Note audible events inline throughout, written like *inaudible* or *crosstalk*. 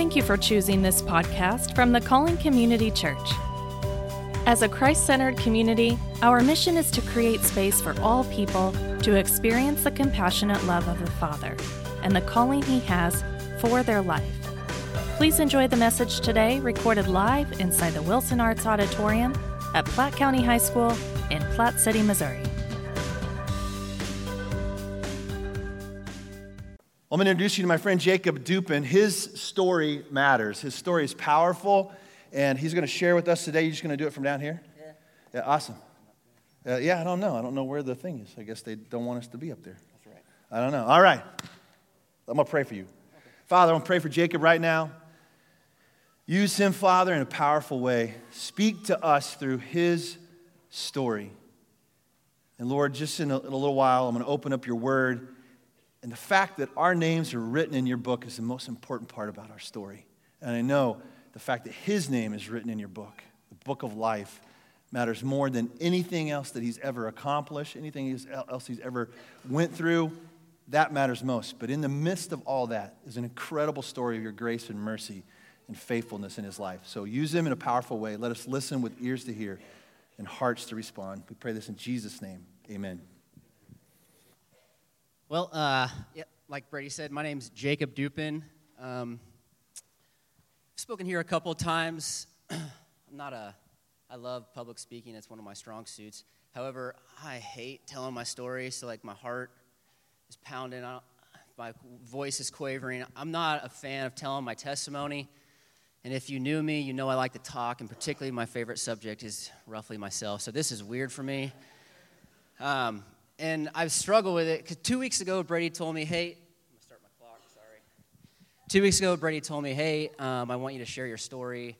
Thank you for choosing this podcast from the Calling Community Church. As a Christ centered community, our mission is to create space for all people to experience the compassionate love of the Father and the calling He has for their life. Please enjoy the message today, recorded live inside the Wilson Arts Auditorium at Platte County High School in Platte City, Missouri. Going to introduce you to my friend Jacob Dupin. His story matters. His story is powerful, and he's going to share with us today. You're just going to do it from down here? Yeah. Yeah, awesome. Uh, yeah, I don't know. I don't know where the thing is. I guess they don't want us to be up there. That's right. I don't know. All right. I'm going to pray for you. Okay. Father, I'm going to pray for Jacob right now. Use him, Father, in a powerful way. Speak to us through his story. And Lord, just in a, in a little while, I'm going to open up your word and the fact that our names are written in your book is the most important part about our story. And I know the fact that his name is written in your book, the book of life, matters more than anything else that he's ever accomplished, anything else he's ever went through. That matters most. But in the midst of all that is an incredible story of your grace and mercy and faithfulness in his life. So use him in a powerful way. Let us listen with ears to hear and hearts to respond. We pray this in Jesus' name. Amen. Well, uh, yeah, like Brady said, my name's Jacob Dupin. Um, I've spoken here a couple of times. *clears throat* I'm not a, I love public speaking, it's one of my strong suits. However, I hate telling my story, so like my heart is pounding, my voice is quavering. I'm not a fan of telling my testimony. And if you knew me, you know I like to talk, and particularly my favorite subject is roughly myself. So this is weird for me. Um, and I've struggled with it because two weeks ago, Brady told me, hey, I'm gonna start my clock, sorry. Two weeks ago, Brady told me, hey, um, I want you to share your story.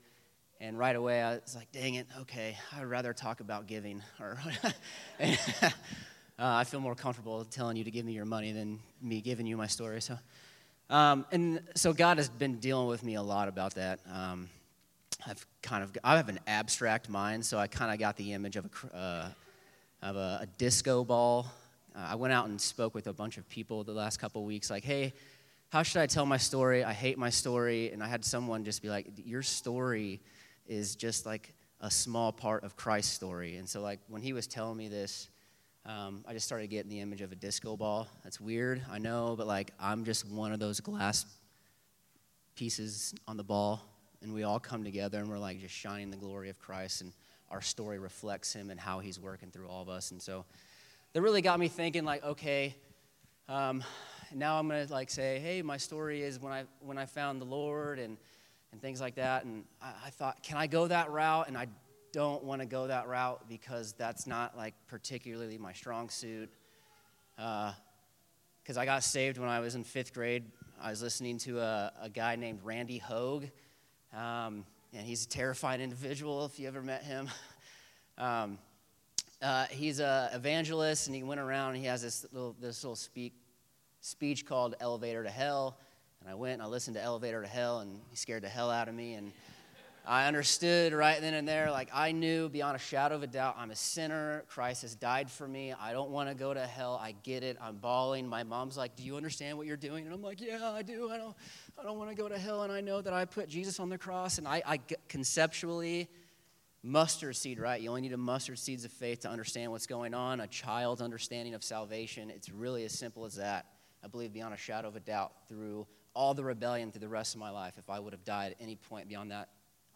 And right away, I was like, dang it, okay, I'd rather talk about giving. Or *laughs* *laughs* uh, I feel more comfortable telling you to give me your money than me giving you my story. So, um, and so God has been dealing with me a lot about that. Um, I've kind of, I have an abstract mind, so I kind of got the image of a, uh, of a, a disco ball. Uh, I went out and spoke with a bunch of people the last couple weeks, like, hey, how should I tell my story? I hate my story. And I had someone just be like, your story is just like a small part of Christ's story. And so, like, when he was telling me this, um, I just started getting the image of a disco ball. That's weird, I know, but like, I'm just one of those glass pieces on the ball. And we all come together and we're like just shining the glory of Christ. And our story reflects him and how he's working through all of us. And so that really got me thinking, like, okay, um, now I'm gonna like say, hey, my story is when I when I found the Lord and and things like that. And I, I thought, can I go that route? And I don't want to go that route because that's not like particularly my strong suit. Because uh, I got saved when I was in fifth grade. I was listening to a, a guy named Randy Hogue. Um, and he's a terrifying individual if you ever met him. *laughs* Um, uh, he's an evangelist, and he went around and he has this little, this little speak, speech called Elevator to Hell. And I went and I listened to Elevator to Hell, and he scared the hell out of me. And I understood right then and there, like I knew beyond a shadow of a doubt, I'm a sinner. Christ has died for me. I don't want to go to hell. I get it. I'm bawling. My mom's like, Do you understand what you're doing? And I'm like, Yeah, I do. I don't, I don't want to go to hell. And I know that I put Jesus on the cross. And I, I conceptually, mustard seed, right? You only need a mustard seeds of faith to understand what's going on, a child's understanding of salvation. It's really as simple as that. I believe beyond a shadow of a doubt through all the rebellion through the rest of my life. If I would have died at any point beyond that,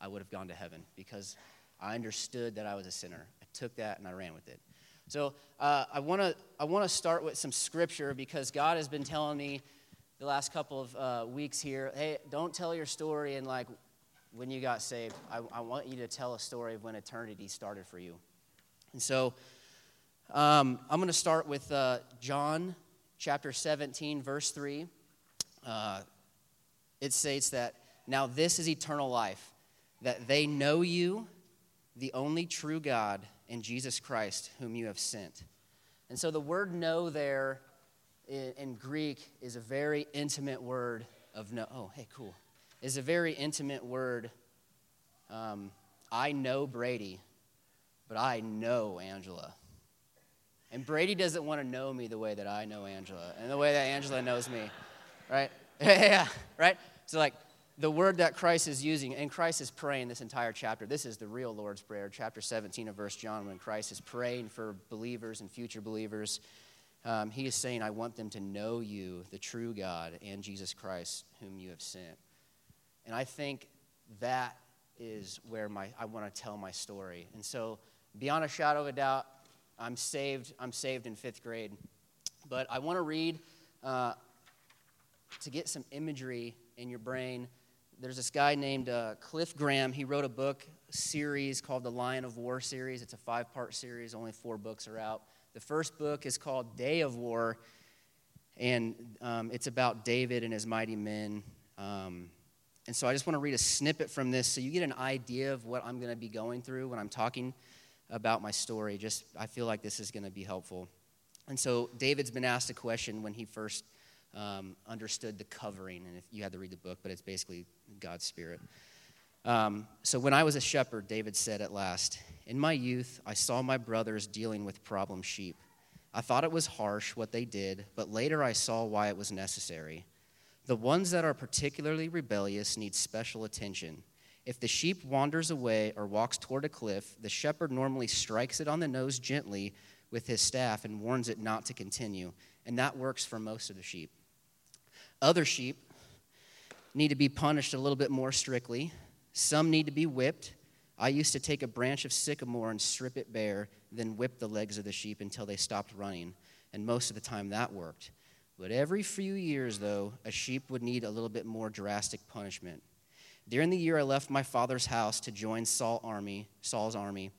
I would have gone to heaven because I understood that I was a sinner. I took that and I ran with it. So uh, I want to I want to start with some scripture because God has been telling me the last couple of uh, weeks here, hey, don't tell your story and like when you got saved. I, I, want you to tell a story of when eternity started for you. And so um, I'm going to start with uh, John chapter 17, verse 3. Uh, it states that, Now this is eternal life, that they know you, the only true God, and Jesus Christ, whom you have sent. And so the word know there in, Greek is a very intimate word of know. Oh, hey, cool. Is a very intimate word. Um, I know Brady, but I know Angela. And Brady doesn't want to know me the way that I know Angela and the way that Angela knows me, right? *laughs* yeah, right? So, like, the word that Christ is using, and Christ is praying this entire chapter. This is the real Lord's Prayer, chapter 17 of verse John, when Christ is praying for believers and future believers. Um, he is saying, I want them to know you, the true God, and Jesus Christ, whom you have sent. And I think that is where my, I want to tell my story. And so, beyond a shadow of a doubt, I'm saved. I'm saved in fifth grade. But I want to read uh, to get some imagery in your brain there's this guy named uh, Cliff Graham. He wrote a book series called the Lion of War series. It's a five part series, only four books are out. The first book is called Day of War, and um, it's about David and his mighty men. Um, and so I just want to read a snippet from this so you get an idea of what I'm going to be going through when I'm talking about my story. Just I feel like this is going to be helpful. And so David's been asked a question when he first um, understood the covering, and if you had to read the book, but it's basically God's Spirit. Um, so when I was a shepherd, David said at last, In my youth, I saw my brothers dealing with problem sheep. I thought it was harsh what they did, but later I saw why it was necessary. The ones that are particularly rebellious need special attention. If the sheep wanders away or walks toward a cliff, the shepherd normally strikes it on the nose gently with his staff and warns it not to continue. And that works for most of the sheep. Other sheep need to be punished a little bit more strictly. Some need to be whipped. I used to take a branch of sycamore and strip it bare, then whip the legs of the sheep until they stopped running. And most of the time that worked. But every few years, though, a sheep would need a little bit more drastic punishment. During the year I left my father's house to join Saul army, Saul's army,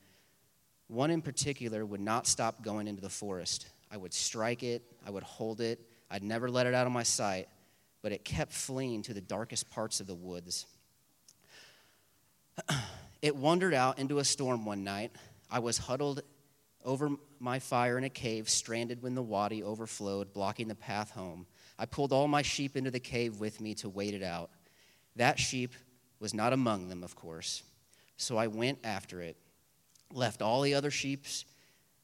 one in particular would not stop going into the forest. I would strike it, I would hold it, I'd never let it out of my sight but it kept fleeing to the darkest parts of the woods. *clears throat* it wandered out into a storm one night. I was huddled over my fire in a cave, stranded when the wadi overflowed, blocking the path home. I pulled all my sheep into the cave with me to wait it out. That sheep was not among them, of course. So I went after it, left all the other sheep's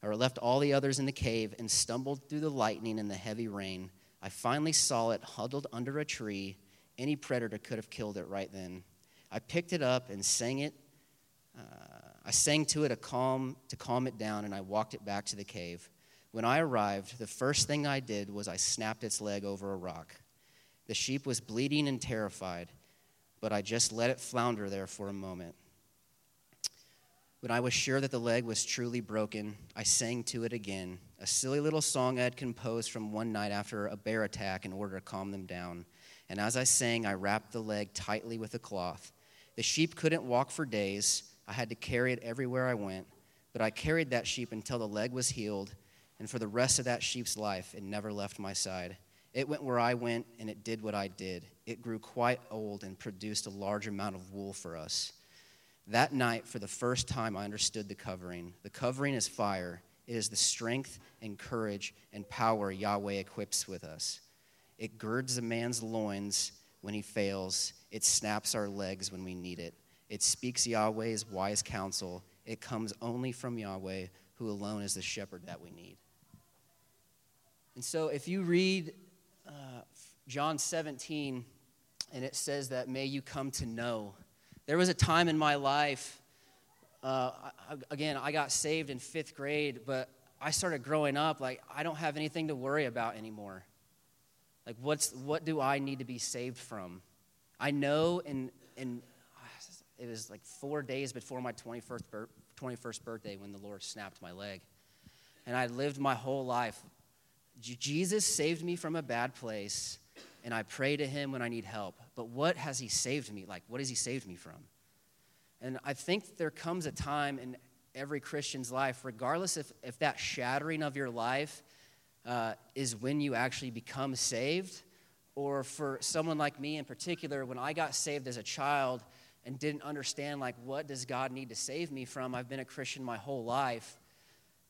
or left all the others in the cave and stumbled through the lightning and the heavy rain. I finally saw it huddled under a tree. Any predator could have killed it right then. I picked it up and sang it. Uh, I sang to it a calm to calm it down, and I walked it back to the cave. When I arrived, the first thing I did was I snapped its leg over a rock. The sheep was bleeding and terrified, but I just let it flounder there for a moment. When I was sure that the leg was truly broken, I sang to it again, a silly little song I had composed from one night after a bear attack in order to calm them down. And as I sang, I wrapped the leg tightly with a cloth. The sheep couldn't walk for days. I had to carry it everywhere I went. But I carried that sheep until the leg was healed, and for the rest of that sheep's life, it never left my side. It went where I went, and it did what I did. It grew quite old and produced a large amount of wool for us. That night, for the first time, I understood the covering. The covering is fire, it is the strength and courage and power Yahweh equips with us. It girds a man's loins when he fails, it snaps our legs when we need it. It speaks Yahweh's wise counsel. It comes only from Yahweh, who alone is the shepherd that we need. And so, if you read uh, John 17, and it says that, may you come to know there was a time in my life, uh, again, I got saved in fifth grade, but I started growing up like I don't have anything to worry about anymore. Like, what's, what do I need to be saved from? I know, and, and it was like four days before my 21st, 21st birthday when the Lord snapped my leg. And I lived my whole life. Jesus saved me from a bad place and I pray to him when I need help. But what has he saved me? Like, what has he saved me from? And I think there comes a time in every Christian's life, regardless if, if that shattering of your life uh, is when you actually become saved, or for someone like me in particular, when I got saved as a child and didn't understand, like, what does God need to save me from? I've been a Christian my whole life.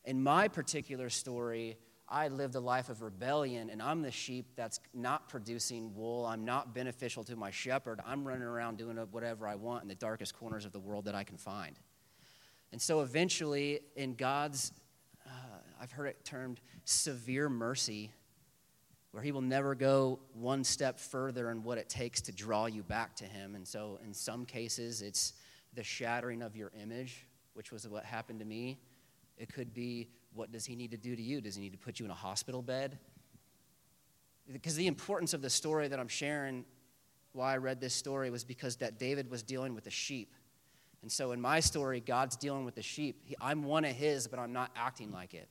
In my particular story, I lived a life of rebellion and I'm the sheep that's not producing wool. I'm not beneficial to my shepherd. I'm running around doing whatever I want in the darkest corners of the world that I can find. And so eventually, in God's, uh, I've heard it termed severe mercy, where he will never go one step further in what it takes to draw you back to him. And so, in some cases, it's the shattering of your image, which was what happened to me. It could be what does he need to do to you? Does he need to put you in a hospital bed? Because the importance of the story that I'm sharing, why I read this story, was because that David was dealing with the sheep. And so in my story, God's dealing with the sheep. He, I'm one of his, but I'm not acting like it.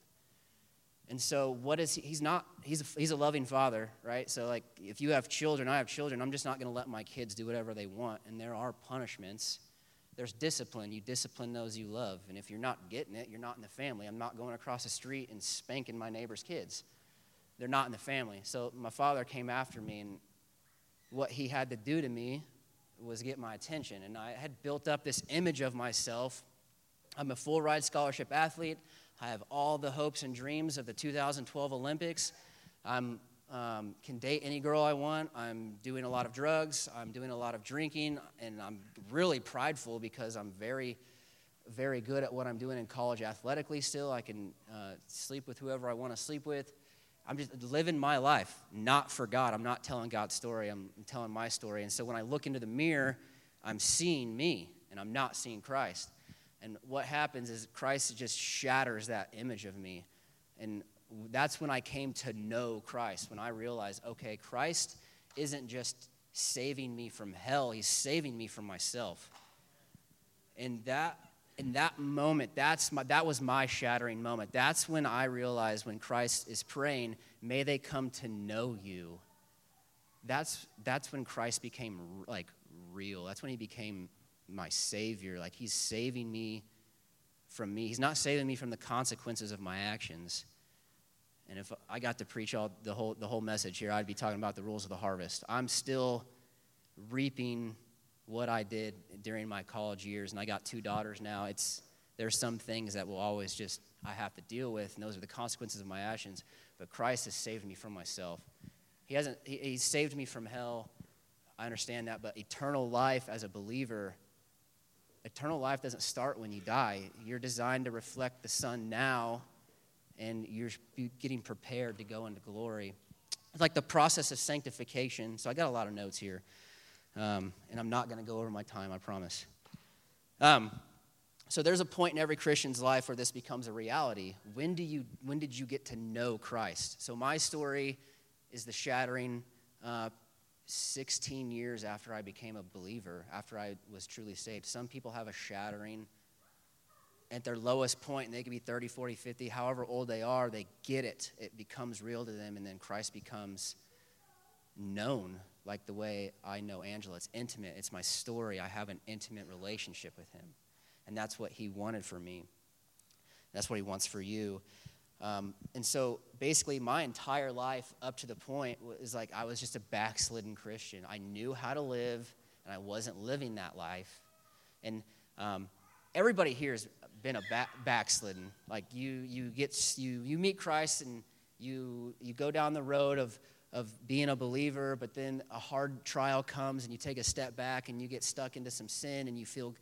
And so, what is he? He's not, he's a, he's a loving father, right? So, like, if you have children, I have children, I'm just not going to let my kids do whatever they want. And there are punishments. There's discipline. You discipline those you love. And if you're not getting it, you're not in the family. I'm not going across the street and spanking my neighbor's kids. They're not in the family. So, my father came after me, and what he had to do to me was get my attention. And I had built up this image of myself. I'm a full ride scholarship athlete. I have all the hopes and dreams of the 2012 Olympics. I um, can date any girl I want. I'm doing a lot of drugs. I'm doing a lot of drinking. And I'm really prideful because I'm very, very good at what I'm doing in college athletically still. I can uh, sleep with whoever I want to sleep with. I'm just living my life, not for God. I'm not telling God's story, I'm telling my story. And so when I look into the mirror, I'm seeing me and I'm not seeing Christ. And what happens is Christ just shatters that image of me. And that's when I came to know Christ, when I realized, okay, Christ isn't just saving me from hell, he's saving me from myself. And that in that moment, that's my, that was my shattering moment. That's when I realized when Christ is praying, may they come to know you. That's, that's when Christ became like real. That's when he became my Savior. Like He's saving me from me. He's not saving me from the consequences of my actions. And if I got to preach all the whole the whole message here, I'd be talking about the rules of the harvest. I'm still reaping what I did during my college years, and I got two daughters now. It's there's some things that will always just I have to deal with, and those are the consequences of my actions. But Christ has saved me from myself. He hasn't. He, he's saved me from hell. I understand that, but eternal life as a believer eternal life doesn't start when you die. You're designed to reflect the Son now, and you're getting prepared to go into glory. It's like the process of sanctification. So I got a lot of notes here, um, and I'm not going to go over my time, I promise. Um, so there's a point in every Christian's life where this becomes a reality. When do you? When did you get to know Christ? So my story is the shattering uh, 16 years after I became a believer, after I was truly saved. Some people have a shattering at their lowest point, and they could be 30, 40, 50, however old they are, they get it. It becomes real to them, and then Christ becomes known like the way I know Angela. It's intimate, it's my story. I have an intimate relationship with him. And that's what he wanted for me. That's what he wants for you. Um, and so basically, my entire life up to the point was like I was just a backslidden Christian. I knew how to live, and I wasn't living that life. And um, everybody here has been a back, backslidden. Like you, you get you you meet Christ, and you you go down the road of of being a believer, but then a hard trial comes, and you take a step back, and you get stuck into some sin, and you feel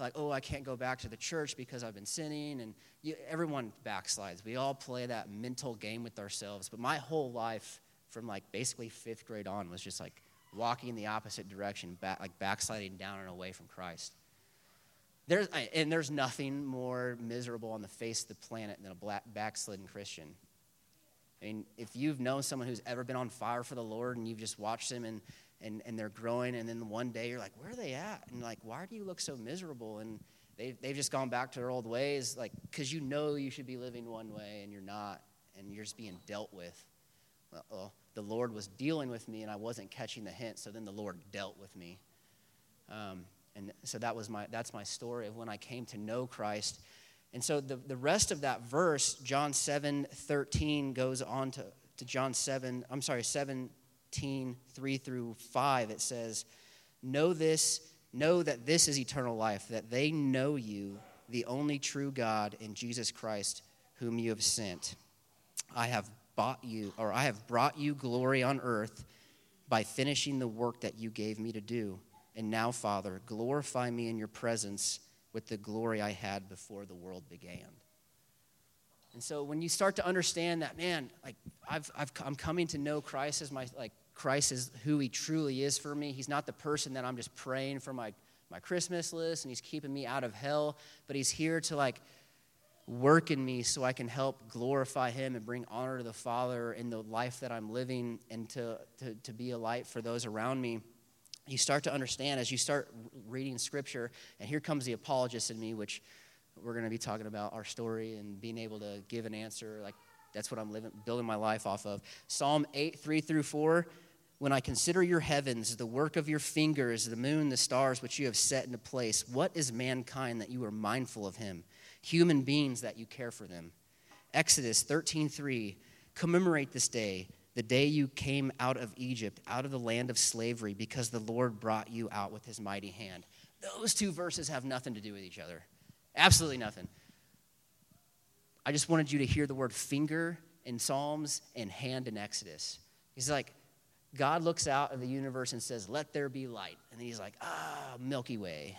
like, oh, I can't go back to the church because I've been sinning. And you, everyone backslides. We all play that mental game with ourselves. But my whole life, from like basically fifth grade on, was just like walking in the opposite direction, back, like backsliding down and away from Christ. There's, and there's nothing more miserable on the face of the planet than a black, backslidden Christian. I mean, if you've known someone who's ever been on fire for the Lord and you've just watched them and and, and they're growing and then one day you're like where are they at? And like why do you look so miserable? And they, they've just gone back to their old ways like because you know you should be living one way and you're not and you're just being dealt with. Well, the lord was dealing with me and i wasn't catching the hint so then the lord dealt with me. Um, and so that was my that's my story of when i came to know christ and so the, the rest of that verse john 7 13 goes on to, to john 7 i'm sorry 7 18, 3 through 5, it says, Know this, know that this is eternal life, that they know you, the only true God, in Jesus Christ, whom you have sent. I have bought you, or I have brought you glory on earth by finishing the work that you gave me to do. And now, Father, glorify me in your presence with the glory I had before the world began. And so when you start to understand that, man, like I've, I've, I'm coming to know Christ as my, like Christ is who he truly is for me. He's not the person that I'm just praying for my, my Christmas list and he's keeping me out of hell, but he's here to like work in me so I can help glorify him and bring honor to the Father in the life that I'm living and to, to, to be a light for those around me you start to understand as you start reading scripture and here comes the apologist in me which we're going to be talking about our story and being able to give an answer. Like that's what I'm living, building my life off of. Psalm 8, 3 through 4. When I consider your heavens, the work of your fingers, the moon, the stars which you have set into place, what is mankind that you are mindful of him? Human beings that you care for them. Exodus 13, 3. Commemorate this day, the day you came out of Egypt, out of the land of slavery, because the Lord brought you out with his mighty hand. Those two verses have nothing to do with each other. Absolutely nothing. I just wanted you to hear the word finger in Psalms and hand in Exodus. He's like, God looks out of the universe and says, Let there be light. And he's like, Ah, Milky Way.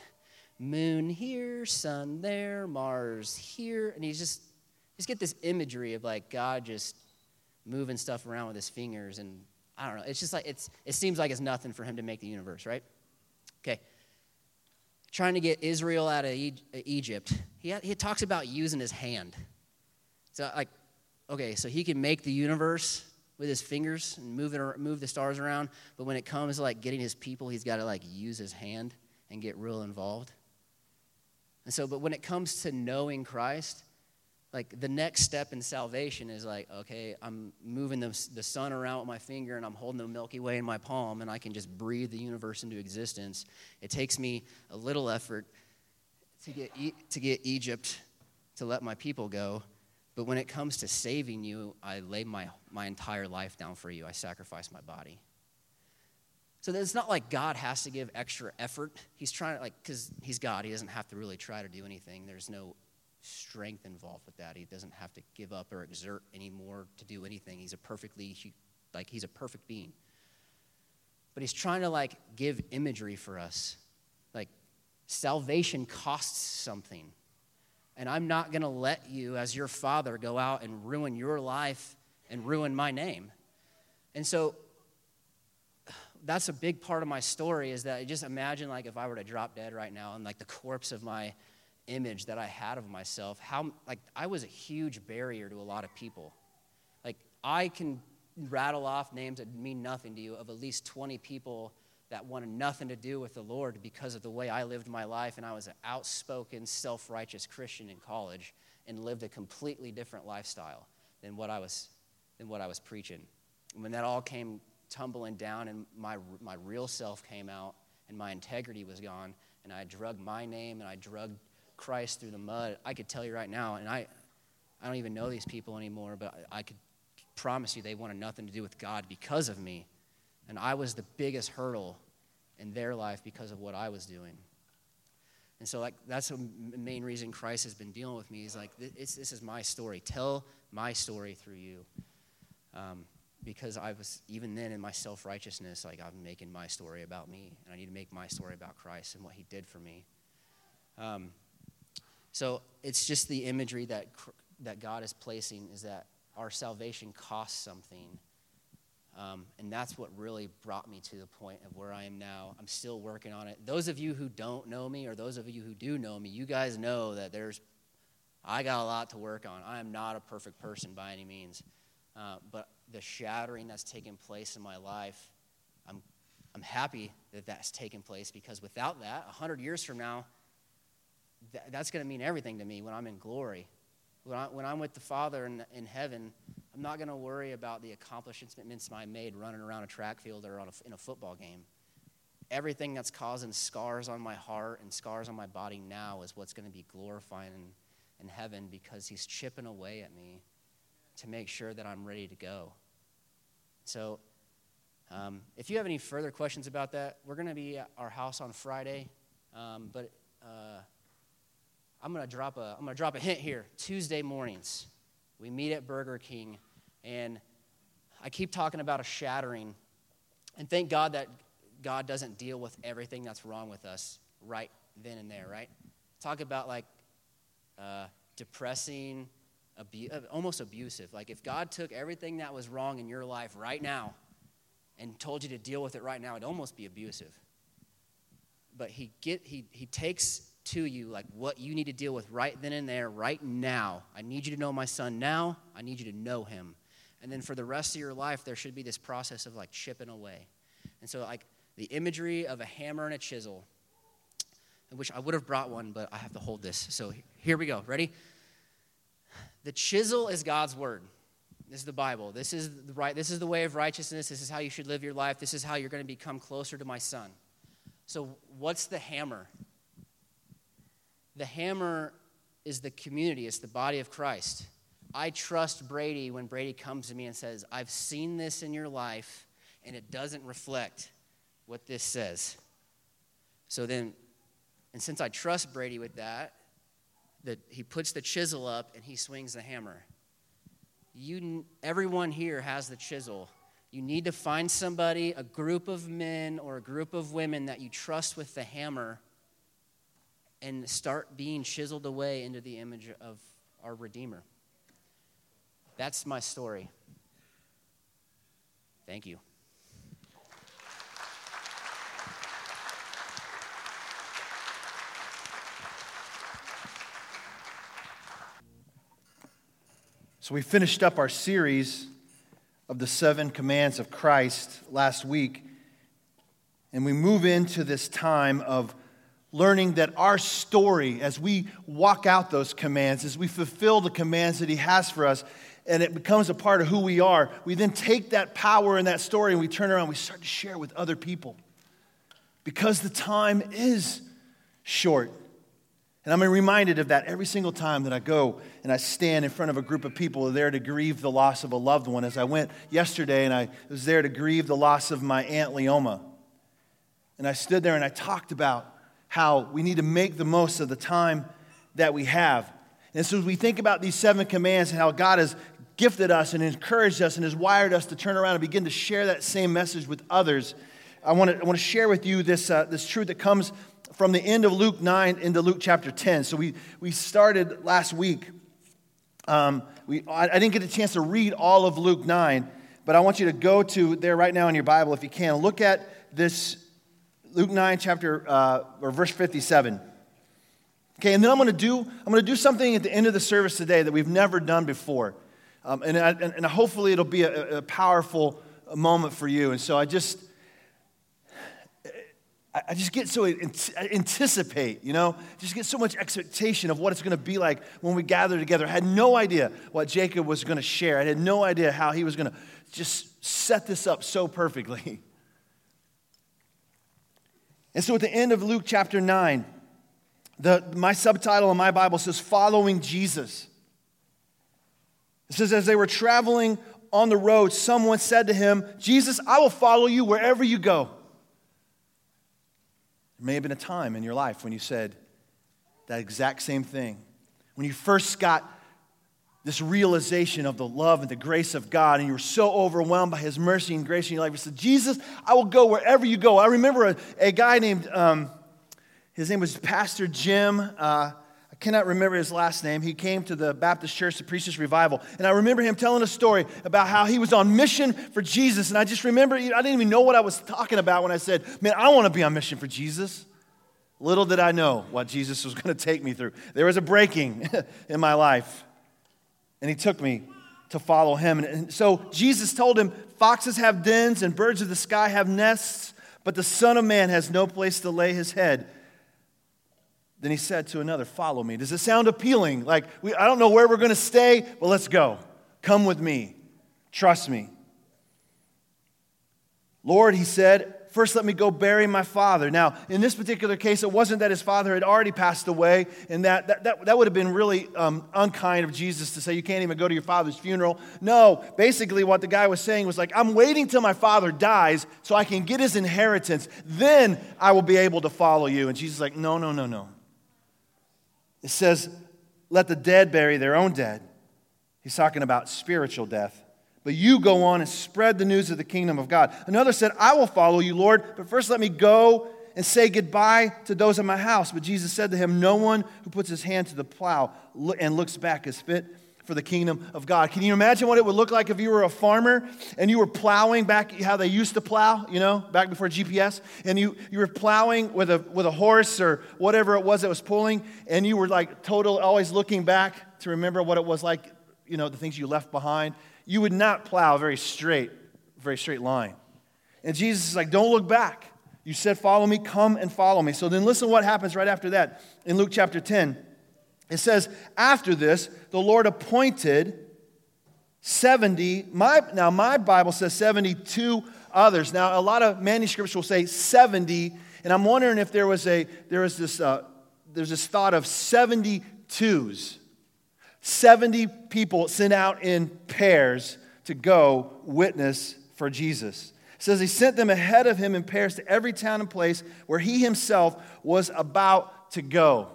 Moon here, sun there, Mars here. And he's just, just get this imagery of like God just moving stuff around with his fingers. And I don't know. It's just like, it's, it seems like it's nothing for him to make the universe, right? Okay trying to get Israel out of Egypt, he, he talks about using his hand. So, like, okay, so he can make the universe with his fingers and move, it, move the stars around, but when it comes to like getting his people, he's got to like use his hand and get real involved. And so, but when it comes to knowing Christ, like the next step in salvation is like okay i'm moving the, the sun around with my finger and i'm holding the milky way in my palm and i can just breathe the universe into existence. It takes me a little effort to get, to get egypt to let my people go. But when it comes to saving you i lay my, my entire life down for you. I sacrifice my body. So it's not like god has to give extra effort. He's trying to like because he's god. He doesn't have to really try to do anything. There's no strength involved with that. He doesn't have to give up or exert anymore to do anything. He's a perfectly, like, he's a perfect being. But he's trying to, like, give imagery for us. Like, salvation costs something. And I'm not going to let you, as your father, go out and ruin your life and ruin my name. And so, that's a big part of my story is that I just imagine like if I were to drop dead right now and like the corpse of my image that I had of myself, how, like, I was a huge barrier to a lot of people. Like, I can rattle off names that mean nothing to you of at least 20 people that wanted nothing to do with the Lord because of the way I lived my life, and I was an outspoken, self righteous Christian in college and lived a completely different lifestyle than what I was, than what I was preaching. And when that all came tumbling down and my, my real self came out and my integrity was gone, and I drug my name and I drug Christ through the mud, I could tell you right now, and I, I don't even know these people anymore, but I, I could promise you they wanted nothing to do with God because of me. And I was the biggest hurdle in their life because of what I was doing. And so, like, that's the main reason Christ has been dealing with me. He's like, this, this is my story. Tell my story through you. Um, because I was, even then in my self righteousness, like, I'm making my story about me. And I need to make my story about Christ and what he did for me. Um, so it's just the imagery that, that God is placing is that our salvation costs something. Um, and that's what really brought me to the point of where I am now. I'm still working on it. Those of you who don't know me, or those of you who do know me, you guys know that there's, I got a lot to work on. I am not a perfect person by any means. Uh, but the shattering that's taken place in my life, I'm, I'm happy that that's taken place because without that, 100 years from now, th- that's going to mean everything to me when I'm in glory. When, I, when I'm with the Father in, in heaven, I'm not going to worry about the accomplishments I made running around a track field or on a, in a football game. Everything that's causing scars on my heart and scars on my body now is what's going to be glorifying in, in heaven because He's chipping away at me to make sure that I'm ready to go. So, um, if you have any further questions about that, we're going to be at our house on Friday. Um, but uh, I'm gonna drop a I'm gonna drop a hint here. Tuesday mornings, we meet at Burger King, and I keep talking about a shattering, and thank God that God doesn't deal with everything that's wrong with us right then and there, right? Talk about like uh, depressing abu- uh, almost abusive. Like if God took everything that was wrong in your life right now and told you to deal with it right now, it'd almost be abusive. But he get he he takes to you like what you need to deal with right then and there, right now. I need you to know my son now. I need you to know him. And then for the rest of your life, there should be this process of like chipping away. And so like the imagery of a hammer and a chisel, which I would have brought one, but I have to hold this. So here we go. Ready? The chisel is God's word. This is the Bible. This is the right. This is the way of righteousness. This is how you should live your life. This is how you're going to become closer to my son. So, what's the hammer? The hammer is the community. It's the body of Christ. I trust Brady when Brady comes to me and says, "I've seen this in your life, and it doesn't reflect what this says." So then, and since I trust Brady with that, that he puts the chisel up and he swings the hammer. You, everyone here has the chisel. You need to find somebody, a group of men or a group of women that you trust with the hammer and start being chiseled away into the image of our Redeemer. That's my story. Thank you. So, we finished up our series of the seven commands of Christ last week, and we move into this time of learning that our story, as we walk out those commands, as we fulfill the commands that He has for us, and it becomes a part of who we are, we then take that power and that story and we turn around, we start to share with other people. Because the time is short. And I'm reminded of that every single time that I go and I stand in front of a group of people there to grieve the loss of a loved one. As I went yesterday and I was there to grieve the loss of my Aunt Leoma. And I stood there and I talked about how we need to make the most of the time that we have. And so as we think about these seven commands and how God has gifted us and encouraged us and has wired us to turn around and begin to share that same message with others, I want to, I want to share with you this, uh, this truth that comes from the end of Luke 9 into Luke chapter 10. So we, we started last week. Um, we, I, I didn't get a chance to read all of Luke 9, but I want you to go to there right now in your Bible if you can. Look at this Luke 9, chapter uh, or verse 57. Okay, and then I'm going to do I'm going to do something at the end of the service today that we've never done before, um, and, I, and hopefully it'll be a, a powerful moment for you. And so I just I just get so I anticipate, you know, just get so much expectation of what it's going to be like when we gather together. I had no idea what Jacob was going to share. I had no idea how he was going to just set this up so perfectly. *laughs* And so at the end of Luke chapter 9, the, my subtitle in my Bible says, Following Jesus. It says, As they were traveling on the road, someone said to him, Jesus, I will follow you wherever you go. There may have been a time in your life when you said that exact same thing. When you first got this realization of the love and the grace of God, and you were so overwhelmed by His mercy and grace in your life, you said, Jesus, I will go wherever you go. I remember a, a guy named, um, his name was Pastor Jim. Uh, I cannot remember his last name. He came to the Baptist church to preach this revival. And I remember him telling a story about how he was on mission for Jesus. And I just remember, I didn't even know what I was talking about when I said, Man, I want to be on mission for Jesus. Little did I know what Jesus was going to take me through. There was a breaking *laughs* in my life, and he took me to follow him. And so Jesus told him, Foxes have dens and birds of the sky have nests, but the Son of Man has no place to lay his head. Then he said to another, Follow me. Does it sound appealing? Like, we, I don't know where we're going to stay, but let's go. Come with me. Trust me. Lord, he said, First, let me go bury my father. Now, in this particular case, it wasn't that his father had already passed away, and that, that, that, that would have been really um, unkind of Jesus to say, You can't even go to your father's funeral. No, basically, what the guy was saying was like, I'm waiting till my father dies so I can get his inheritance. Then I will be able to follow you. And Jesus is like, No, no, no, no. It says, let the dead bury their own dead. He's talking about spiritual death. But you go on and spread the news of the kingdom of God. Another said, I will follow you, Lord, but first let me go and say goodbye to those in my house. But Jesus said to him, No one who puts his hand to the plow and looks back is fit for the kingdom of God. Can you imagine what it would look like if you were a farmer and you were plowing back how they used to plow, you know, back before GPS, and you, you were plowing with a, with a horse or whatever it was that was pulling, and you were like total, always looking back to remember what it was like, you know, the things you left behind. You would not plow very straight, very straight line. And Jesus is like, don't look back. You said, Follow me, come and follow me. So then listen what happens right after that in Luke chapter 10. It says, After this, the Lord appointed 70. My, now, my Bible says 72 others. Now, a lot of manuscripts will say 70, and I'm wondering if there was, a, there was this, uh, there's this thought of 72s. 70 people sent out in pairs to go witness for Jesus says he sent them ahead of him in pairs to every town and place where he himself was about to go.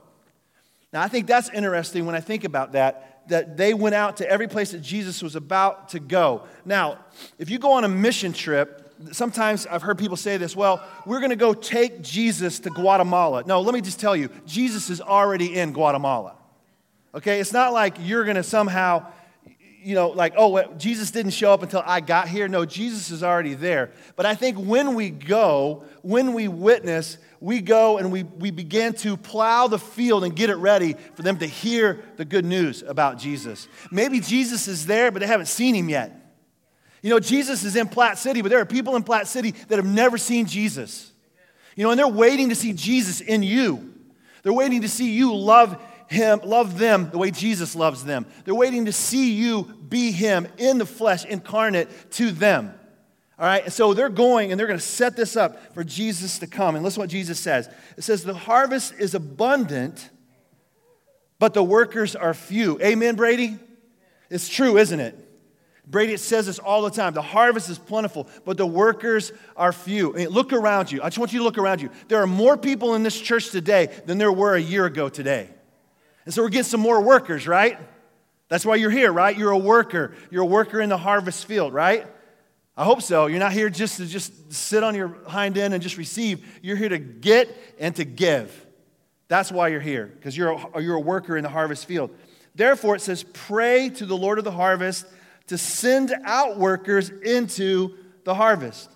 Now, I think that's interesting when I think about that, that they went out to every place that Jesus was about to go. Now, if you go on a mission trip, sometimes I've heard people say this, well, we're going to go take Jesus to Guatemala. No, let me just tell you, Jesus is already in Guatemala. Okay? It's not like you're going to somehow you know, like, oh, Jesus didn't show up until I got here. No, Jesus is already there. But I think when we go, when we witness, we go and we, we begin to plow the field and get it ready for them to hear the good news about Jesus. Maybe Jesus is there, but they haven't seen him yet. You know, Jesus is in Platte City, but there are people in Platte City that have never seen Jesus. You know, and they're waiting to see Jesus in you. They're waiting to see you love him, love them the way Jesus loves them. They're waiting to see you be him in the flesh, incarnate to them. All right, so they're going and they're going to set this up for Jesus to come. And listen what Jesus says it says, The harvest is abundant, but the workers are few. Amen, Brady? It's true, isn't it? Brady it says this all the time. The harvest is plentiful, but the workers are few. I mean, look around you. I just want you to look around you. There are more people in this church today than there were a year ago today. And so we're getting some more workers, right? That's why you're here, right? You're a worker. You're a worker in the harvest field, right? I hope so. You're not here just to just sit on your hind end and just receive. You're here to get and to give. That's why you're here, because you're a, you're a worker in the harvest field. Therefore, it says, pray to the Lord of the harvest to send out workers into the harvest.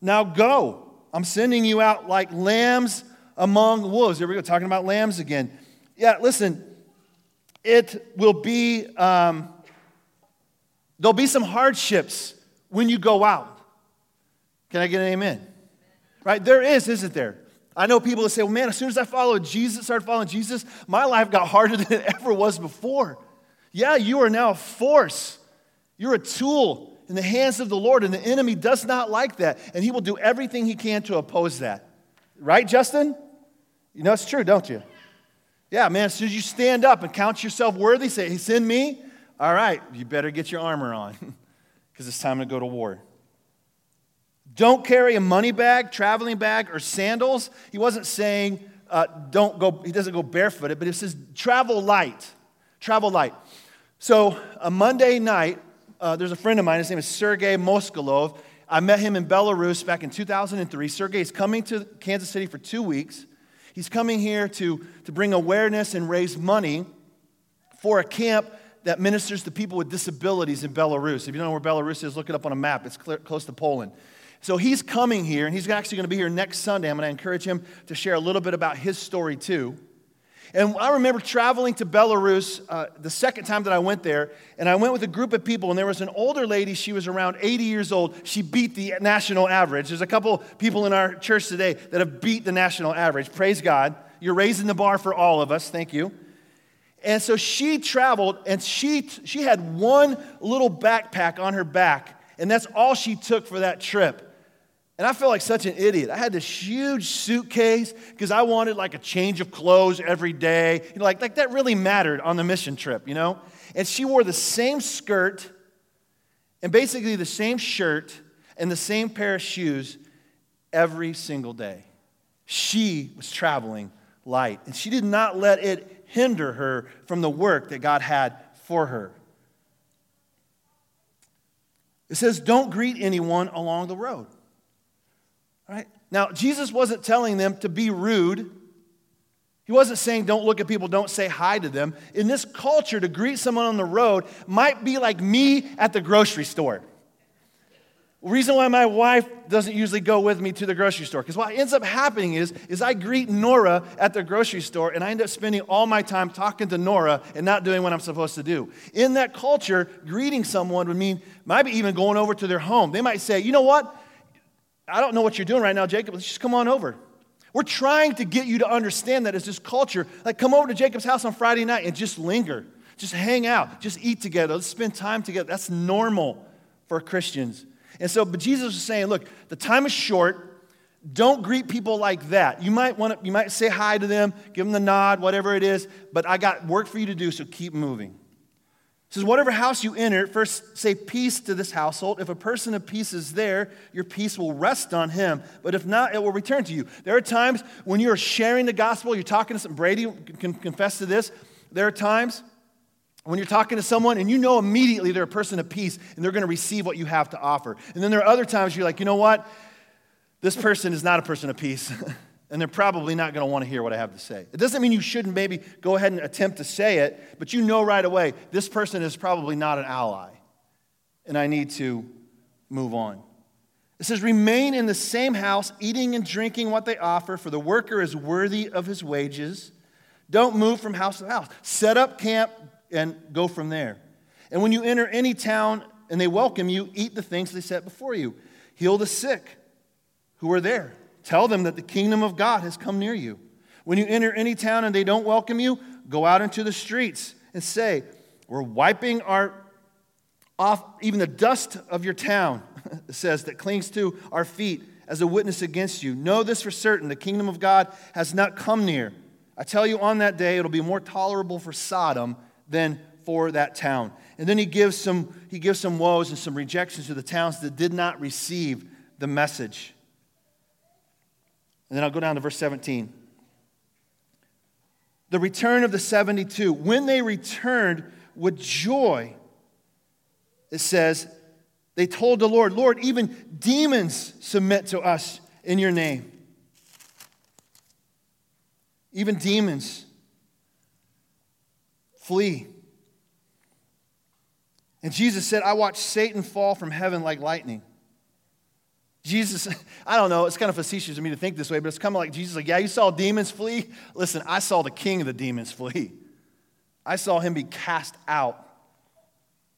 Now go. I'm sending you out like lambs among wolves. Here we go, talking about lambs again. Yeah, listen, it will be, um, there'll be some hardships when you go out. Can I get an amen? Right? There is, isn't there? I know people that say, well, man, as soon as I followed Jesus, started following Jesus, my life got harder *laughs* than it ever was before. Yeah, you are now a force. You're a tool in the hands of the Lord, and the enemy does not like that, and he will do everything he can to oppose that. Right, Justin? You know it's true, don't you? Yeah, man, as soon as you stand up and count yourself worthy, say, send me, all right, you better get your armor on *laughs* because it's time to go to war. Don't carry a money bag, traveling bag, or sandals. He wasn't saying uh, don't go, he doesn't go barefooted, but he says travel light. Travel light. So, a Monday night, uh, there's a friend of mine, his name is Sergei Moskalov. I met him in Belarus back in 2003. Sergei is coming to Kansas City for two weeks. He's coming here to, to bring awareness and raise money for a camp that ministers to people with disabilities in Belarus. If you don't know where Belarus is, look it up on a map. It's clear, close to Poland. So he's coming here, and he's actually going to be here next Sunday. I'm going to encourage him to share a little bit about his story, too. And I remember traveling to Belarus uh, the second time that I went there, and I went with a group of people, and there was an older lady. She was around 80 years old. She beat the national average. There's a couple people in our church today that have beat the national average. Praise God. You're raising the bar for all of us. Thank you. And so she traveled, and she, she had one little backpack on her back, and that's all she took for that trip. And I felt like such an idiot. I had this huge suitcase because I wanted like a change of clothes every day. You know, like, like that really mattered on the mission trip, you know? And she wore the same skirt and basically the same shirt and the same pair of shoes every single day. She was traveling light, and she did not let it hinder her from the work that God had for her. It says, Don't greet anyone along the road. Right? Now, Jesus wasn't telling them to be rude. He wasn't saying don't look at people, don't say hi to them. In this culture, to greet someone on the road might be like me at the grocery store. Reason why my wife doesn't usually go with me to the grocery store, because what ends up happening is, is I greet Nora at the grocery store and I end up spending all my time talking to Nora and not doing what I'm supposed to do. In that culture, greeting someone would mean maybe even going over to their home. They might say, you know what? I don't know what you're doing right now, Jacob. Let's just come on over. We're trying to get you to understand that as this culture. Like, come over to Jacob's house on Friday night and just linger, just hang out, just eat together, let's spend time together. That's normal for Christians. And so, but Jesus is saying, look, the time is short. Don't greet people like that. You might want to, you might say hi to them, give them the nod, whatever it is, but I got work for you to do, so keep moving says, Whatever house you enter, first say peace to this household. If a person of peace is there, your peace will rest on him. But if not, it will return to you. There are times when you're sharing the gospel, you're talking to some, Brady can confess to this. There are times when you're talking to someone and you know immediately they're a person of peace and they're going to receive what you have to offer. And then there are other times you're like, you know what? This person is not a person of peace. *laughs* and they're probably not going to want to hear what I have to say. It doesn't mean you shouldn't maybe go ahead and attempt to say it, but you know right away this person is probably not an ally, and I need to move on. It says, Remain in the same house, eating and drinking what they offer, for the worker is worthy of his wages. Don't move from house to house. Set up camp and go from there. And when you enter any town and they welcome you, eat the things they set before you. Heal the sick who are there Tell them that the kingdom of God has come near you. When you enter any town and they don't welcome you, go out into the streets and say, We're wiping our off even the dust of your town, *laughs* says, that clings to our feet as a witness against you. Know this for certain the kingdom of God has not come near. I tell you, on that day, it'll be more tolerable for Sodom than for that town. And then he gives some, he gives some woes and some rejections to the towns that did not receive the message. And then I'll go down to verse 17. The return of the 72. When they returned with joy, it says, they told the Lord, Lord, even demons submit to us in your name. Even demons flee. And Jesus said, I watched Satan fall from heaven like lightning. Jesus, *laughs* I don't know, it's kind of facetious of me to think this way, but it's kind of like Jesus, like, yeah, you saw demons flee. Listen, I saw the king of the demons flee. I saw him be cast out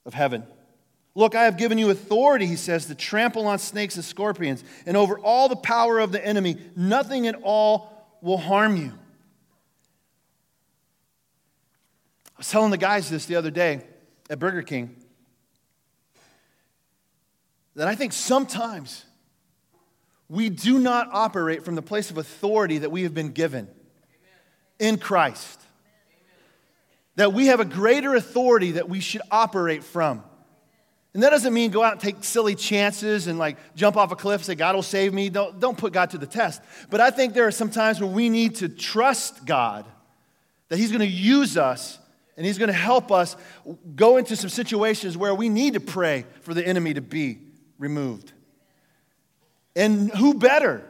of heaven. Look, I have given you authority, he says, to trample on snakes and scorpions, and over all the power of the enemy. Nothing at all will harm you. I was telling the guys this the other day at Burger King that I think sometimes we do not operate from the place of authority that we have been given in Christ. That we have a greater authority that we should operate from. And that doesn't mean go out and take silly chances and like jump off a cliff and say, God will save me. Don't, don't put God to the test. But I think there are some times when we need to trust God that He's going to use us and He's going to help us go into some situations where we need to pray for the enemy to be removed. And who better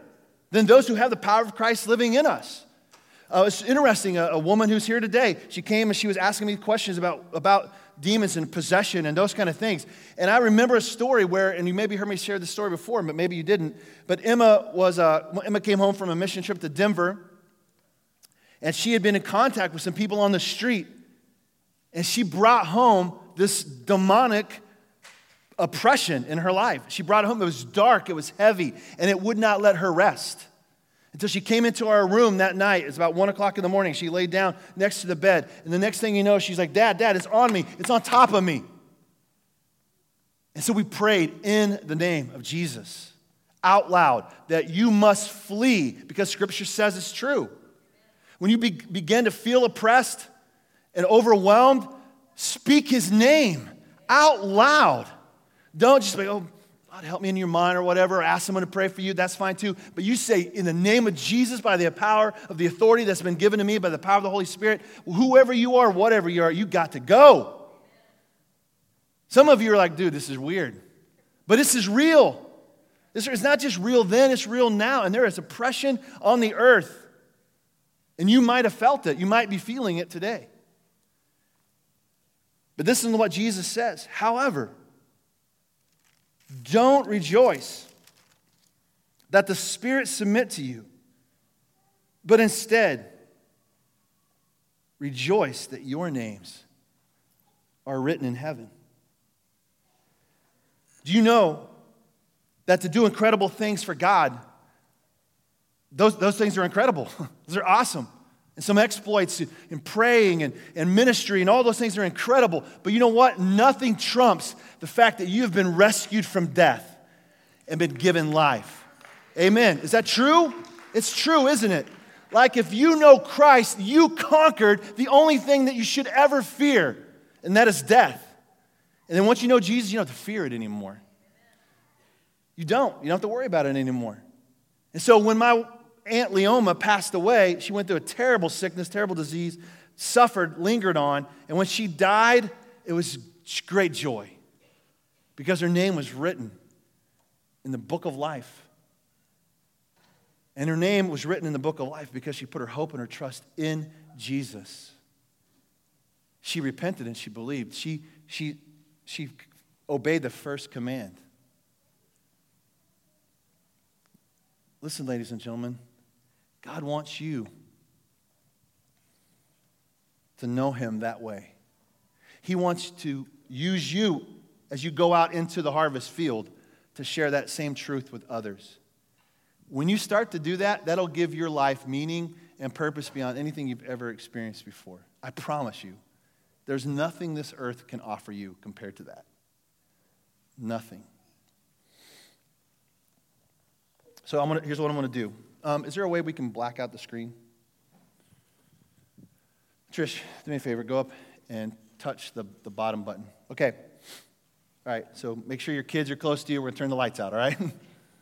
than those who have the power of Christ living in us? Uh, it's interesting, a, a, woman who's here today, she came and she was asking me questions about, about demons and possession and those kind of things. And I remember a story where, and you maybe heard me share this story before, but maybe you didn't. But Emma was, uh, Emma came home from a mission trip to Denver, and she had been in contact with some people on the street, and she brought home this demonic oppression in her life. She brought it home. It was dark, it was heavy, and it would not let her rest. Until she came into our room that night. It's about one o'clock in the morning. She laid down next to the bed. And the next thing you know, she's like, Dad, Dad, it's on me. It's on top of me. And so we prayed in the name of Jesus out loud that you must flee because scripture says it's true. When you be- begin to feel oppressed and overwhelmed, speak his name out loud. Don't just be, oh, God, help me in your mind or whatever, or ask someone to pray for you. That's fine too. But you say, in the name of Jesus, by the power of the authority that's been given to me, by the power of the Holy Spirit, whoever you are, whatever you are, you got to go. Some of you are like, dude, this is weird. But this is real. This is not just real then, it's real now. And there is oppression on the earth. And you might have felt it. You might be feeling it today. But this is what Jesus says. However, don't rejoice that the Spirit submit to you, but instead rejoice that your names are written in heaven. Do you know that to do incredible things for God, those, those things are incredible. *laughs* those are awesome. And some exploits in praying and, and ministry and all those things are incredible. But you know what? Nothing trumps the fact that you have been rescued from death and been given life. Amen. Is that true? It's true, isn't it? Like if you know Christ, you conquered the only thing that you should ever fear, and that is death. And then once you know Jesus, you don't have to fear it anymore. You don't. You don't have to worry about it anymore. And so when my Aunt Leoma passed away, she went through a terrible sickness, terrible disease, suffered, lingered on, and when she died, it was great joy because her name was written in the book of life. And her name was written in the book of life because she put her hope and her trust in Jesus. She repented and she believed. She, she, she obeyed the first command. Listen, ladies and gentlemen, God wants you to know Him that way. He wants to use you as you go out into the harvest field to share that same truth with others. When you start to do that, that'll give your life meaning and purpose beyond anything you've ever experienced before. I promise you. There's nothing this earth can offer you compared to that. Nothing. So I'm gonna, here's what I'm going to do. Um, is there a way we can black out the screen? Trish, do me a favor. Go up and touch the, the bottom button. Okay. All right. So make sure your kids are close to you. We're going to turn the lights out, all right?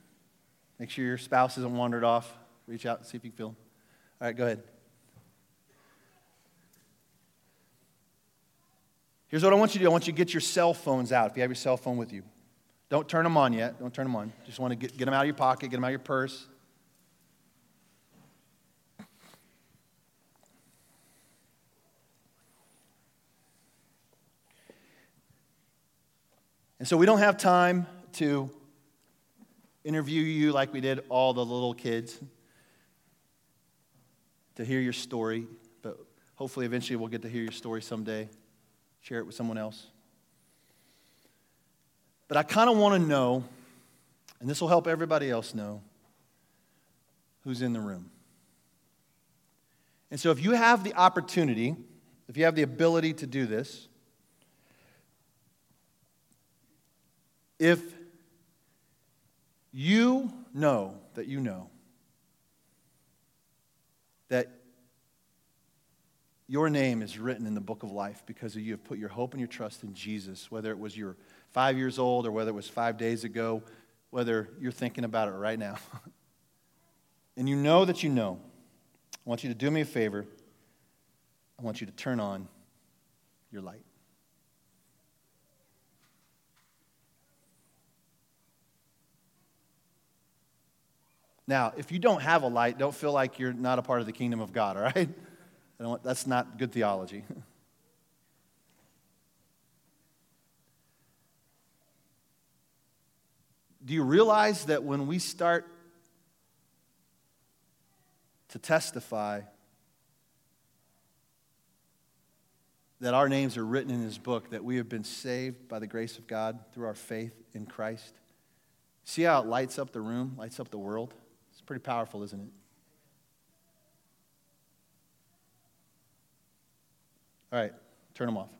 *laughs* make sure your spouse isn't wandered off. Reach out and see if you can feel them. All right, go ahead. Here's what I want you to do I want you to get your cell phones out if you have your cell phone with you. Don't turn them on yet. Don't turn them on. Just want to get, get them out of your pocket, get them out of your purse. And so we don't have time to interview you like we did all the little kids to hear your story, but hopefully eventually we'll get to hear your story someday, share it with someone else. But I kind of want to know, and this will help everybody else know, who's in the room. And so if you have the opportunity, if you have the ability to do this, if you know that you know that your name is written in the book of life because you have put your hope and your trust in Jesus, whether it was your five years old or whether it was five days ago, whether you're thinking about it right now. *laughs* and you know that you know, I want you to do me a favor. I want you to turn on your light. Now, if you don't have a light, don't feel like you're not a part of the kingdom of God, all right? *laughs* That's not good theology. *laughs* Do you realize that when we start to testify that our names are written in his book, that we have been saved by the grace of God through our faith in Christ? See how it lights up the room, lights up the world? Pretty powerful, isn't it? All right, turn them off.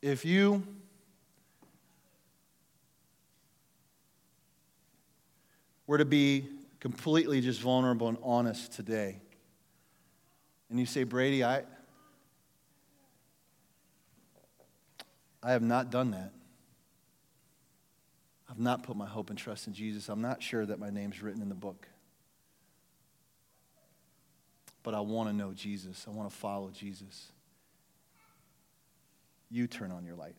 If you were to be completely just vulnerable and honest today, and you say, Brady, I, I have not done that. I've not put my hope and trust in Jesus. I'm not sure that my name's written in the book. But I want to know Jesus. I want to follow Jesus. You turn on your light.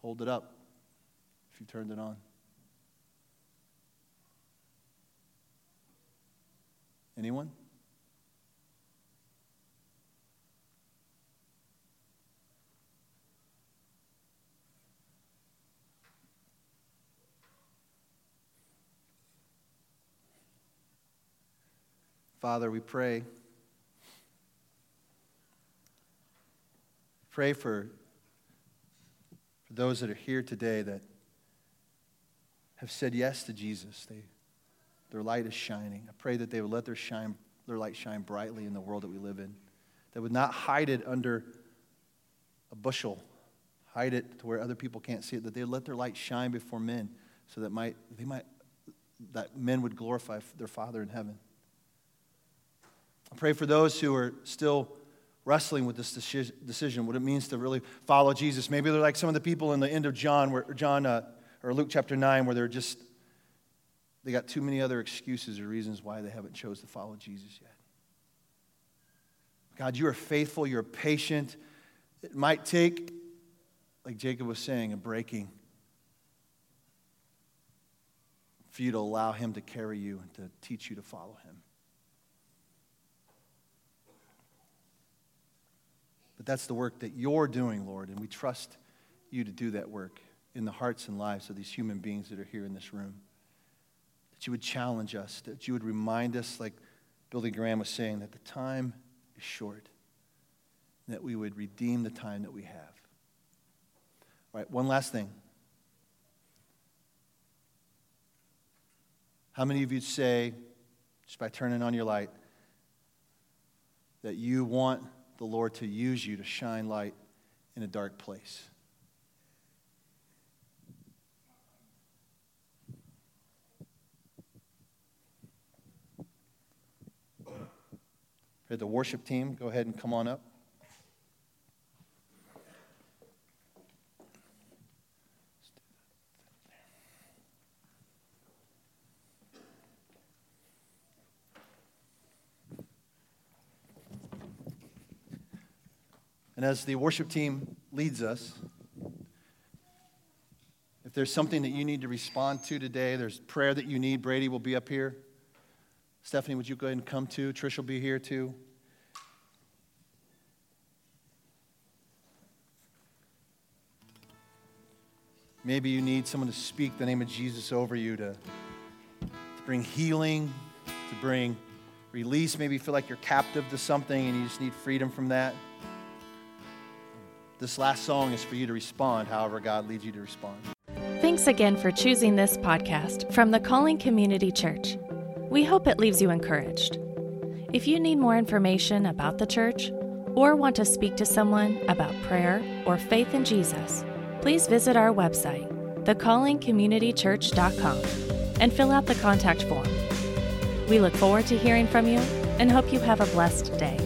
Hold it up if you turned it on. Anyone? Father, we pray. Pray for, for those that are here today that have said yes to Jesus. They, their light is shining. I pray that they would let their, shine, their light shine brightly in the world that we live in. They would not hide it under a bushel, hide it to where other people can't see it, that they would let their light shine before men so that might, they might, that men would glorify their Father in heaven. I pray for those who are still wrestling with this decision, what it means to really follow Jesus. Maybe they're like some of the people in the end of John, where John uh, or Luke chapter nine, where they're just they got too many other excuses or reasons why they haven't chose to follow Jesus yet. God, you are faithful. You're patient. It might take, like Jacob was saying, a breaking for you to allow Him to carry you and to teach you to follow Him. But that's the work that you're doing, Lord, and we trust you to do that work in the hearts and lives of these human beings that are here in this room. That you would challenge us, that you would remind us, like Billy Graham was saying, that the time is short, that we would redeem the time that we have. All right, one last thing. How many of you say, just by turning on your light, that you want the Lord to use you to shine light in a dark place. The worship team, go ahead and come on up. And as the worship team leads us, if there's something that you need to respond to today, there's prayer that you need, Brady will be up here. Stephanie, would you go ahead and come too? Trish will be here too. Maybe you need someone to speak the name of Jesus over you to, to bring healing, to bring release. Maybe you feel like you're captive to something and you just need freedom from that. This last song is for you to respond however God leads you to respond. Thanks again for choosing this podcast from the Calling Community Church. We hope it leaves you encouraged. If you need more information about the church or want to speak to someone about prayer or faith in Jesus, please visit our website, thecallingcommunitychurch.com, and fill out the contact form. We look forward to hearing from you and hope you have a blessed day.